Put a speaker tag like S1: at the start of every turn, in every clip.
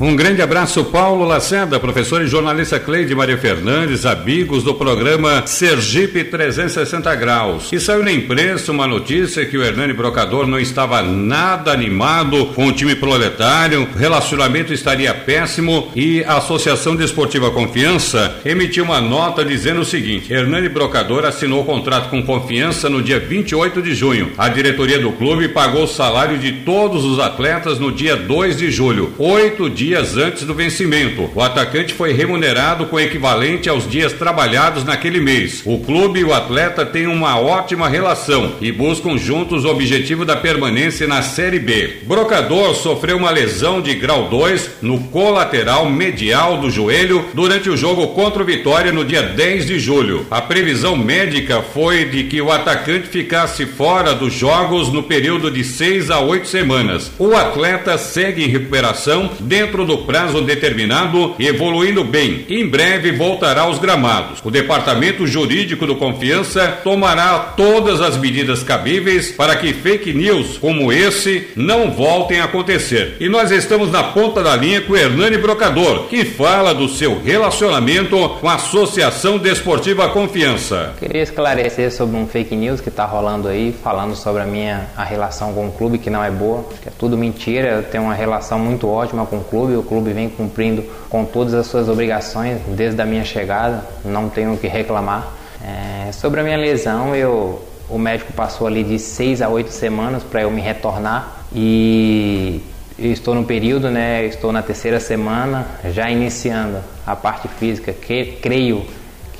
S1: Um grande abraço, Paulo Lacerda, professor e jornalista Cleide Maria Fernandes, amigos do programa Sergipe 360 Graus. E saiu na imprensa uma notícia que o Hernani Brocador não estava nada animado com o time proletário, o relacionamento estaria péssimo e a Associação Desportiva Confiança emitiu uma nota dizendo o seguinte: Hernani Brocador assinou o contrato com Confiança no dia 28 de junho. A diretoria do clube pagou o salário de todos os atletas no dia 2 de julho, oito dias dias antes do vencimento. O atacante foi remunerado com equivalente aos dias trabalhados naquele mês. O clube e o atleta têm uma ótima relação e buscam juntos o objetivo da permanência na Série B. Brocador sofreu uma lesão de grau 2 no colateral medial do joelho durante o jogo contra o Vitória no dia 10 de julho. A previsão médica foi de que o atacante ficasse fora dos jogos no período de seis a oito semanas. O atleta segue em recuperação dentro dentro do prazo determinado evoluindo bem. Em breve voltará aos gramados. O Departamento Jurídico do Confiança tomará todas as medidas cabíveis para que fake news como esse não voltem a acontecer. E nós estamos na ponta da linha com o Hernani Brocador, que fala do seu relacionamento com a Associação Desportiva Confiança.
S2: Queria esclarecer sobre um fake news que está rolando aí, falando sobre a minha a relação com o clube, que não é boa, que é tudo mentira. Eu tenho uma relação muito ótima com o clube clube, o clube vem cumprindo com todas as suas obrigações desde a minha chegada, não tenho o que reclamar. É, sobre a minha lesão, eu, o médico passou ali de seis a oito semanas para eu me retornar e eu estou no período, né? Estou na terceira semana, já iniciando a parte física, que creio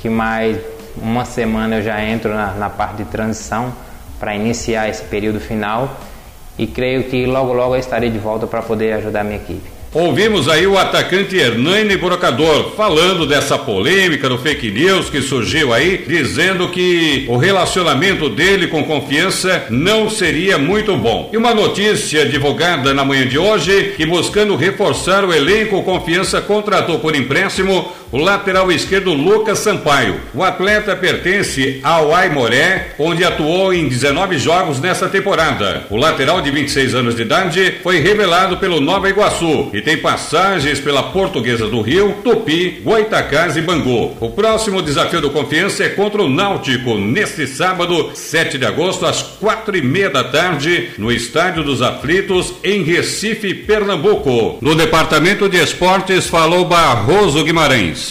S2: que mais uma semana eu já entro na, na parte de transição para iniciar esse período final e creio que logo logo eu estarei de volta para poder ajudar a minha equipe.
S1: Ouvimos aí o atacante Hernani Brocador falando dessa polêmica do fake news que surgiu aí, dizendo que o relacionamento dele com confiança não seria muito bom. E uma notícia divulgada na manhã de hoje que buscando reforçar o elenco, confiança contratou por empréstimo o lateral esquerdo Lucas Sampaio. O atleta pertence ao Aimoré, onde atuou em 19 jogos nessa temporada. O lateral de 26 anos de idade foi revelado pelo Nova Iguaçu e tem passagens pela Portuguesa do Rio, Tupi, Goitacás e Bangu. O próximo desafio do Confiança é contra o Náutico, neste sábado, 7 de agosto, às quatro e meia da tarde, no Estádio dos Aflitos, em Recife, Pernambuco. No Departamento de Esportes, falou Barroso Guimarães.